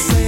Oh,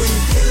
We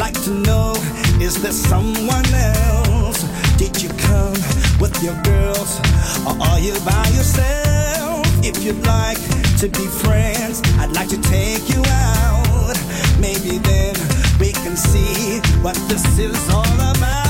like to know is there someone else? Did you come with your girls or are you by yourself? If you'd like to be friends, I'd like to take you out. Maybe then we can see what this is all about.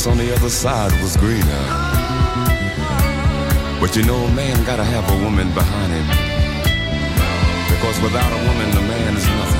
Grass on the other side was greener. But you know, a man gotta have a woman behind him. Because without a woman, the man is nothing.